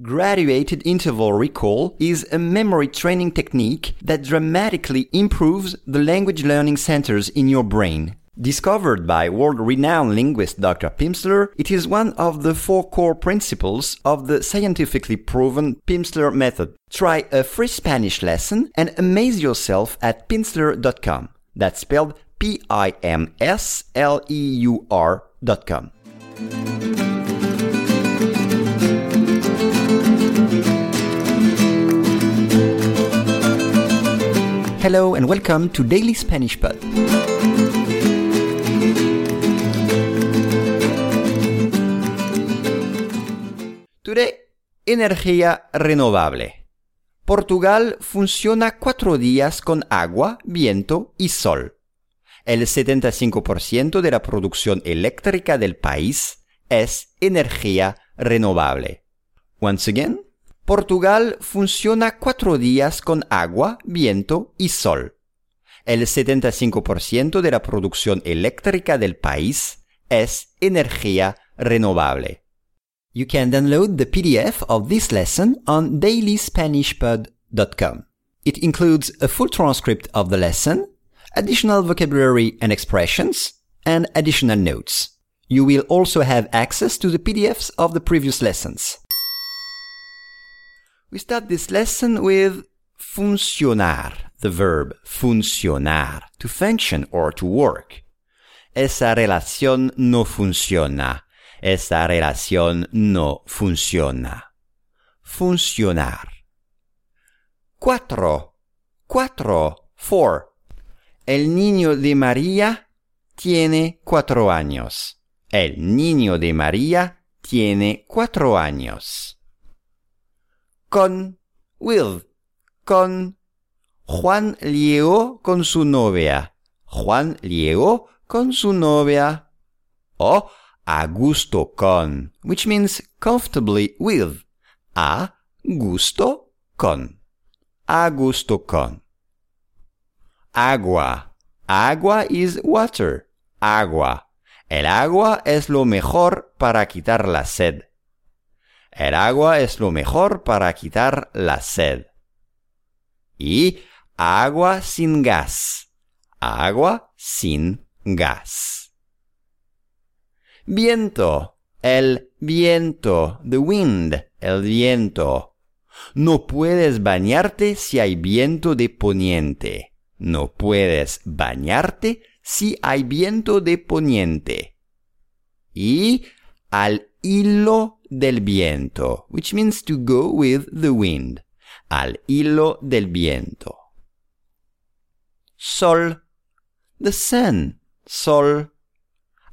Graduated interval recall is a memory training technique that dramatically improves the language learning centers in your brain. Discovered by world-renowned linguist Dr. Pimsleur, it is one of the four core principles of the scientifically proven Pimsleur method. Try a free Spanish lesson and amaze yourself at pimsleur.com. That's spelled P-I-M-S-L-E-U-R Hello and welcome to Daily Spanish Pod. Today, energía renovable. Portugal funciona cuatro días con agua, viento y sol. El 75% de la producción eléctrica del país es energía renovable. Once again, Portugal funciona cuatro días con agua, viento y sol. El 75% de la producción eléctrica del país es energía renovable. You can download the PDF of this lesson on dailyspanishpod.com. It includes a full transcript of the lesson, additional vocabulary and expressions, and additional notes. You will also have access to the PDFs of the previous lessons. We start this lesson with funcionar, the verb funcionar, to function or to work. Esa relación no funciona. Esta relación no funciona. Funcionar. Cuatro. Cuatro. Four. El niño de María tiene cuatro años. El niño de María tiene cuatro años. Con. With. Con. Juan llegó con su novia. Juan llegó con su novia. O a gusto con, which means comfortably with. A gusto con. A gusto con. Agua. Agua is water. Agua. El agua es lo mejor para quitar la sed. El agua es lo mejor para quitar la sed. Y agua sin gas. Agua sin gas. Viento. El viento. The wind. El viento. No puedes bañarte si hay viento de poniente. No puedes bañarte si hay viento de poniente. Y al hilo del viento, which means to go with the wind. Al hilo del viento. Sol. The sun. Sol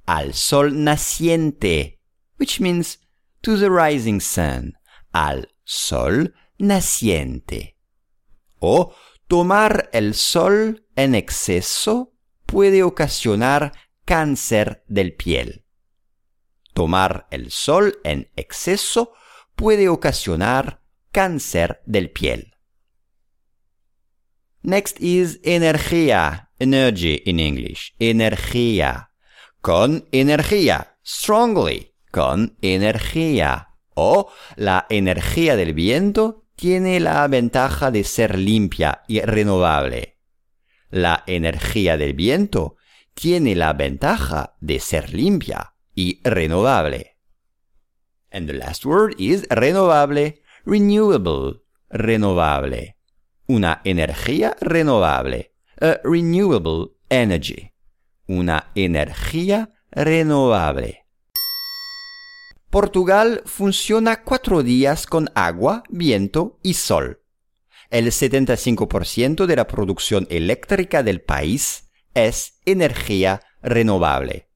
al sol naciente, which means to the rising sun, al sol naciente. O tomar el sol en exceso puede ocasionar cáncer del piel. Tomar el sol en exceso puede ocasionar cáncer del piel. Next is energía, energy in English, energía con energía, strongly, con energía. O la energía del viento tiene la ventaja de ser limpia y renovable. La energía del viento tiene la ventaja de ser limpia y renovable. And the last word is renovable, renewable, renovable. Una energía renovable, a renewable energy una energía renovable. Portugal funciona cuatro días con agua, viento y sol. El 75% de la producción eléctrica del país es energía renovable.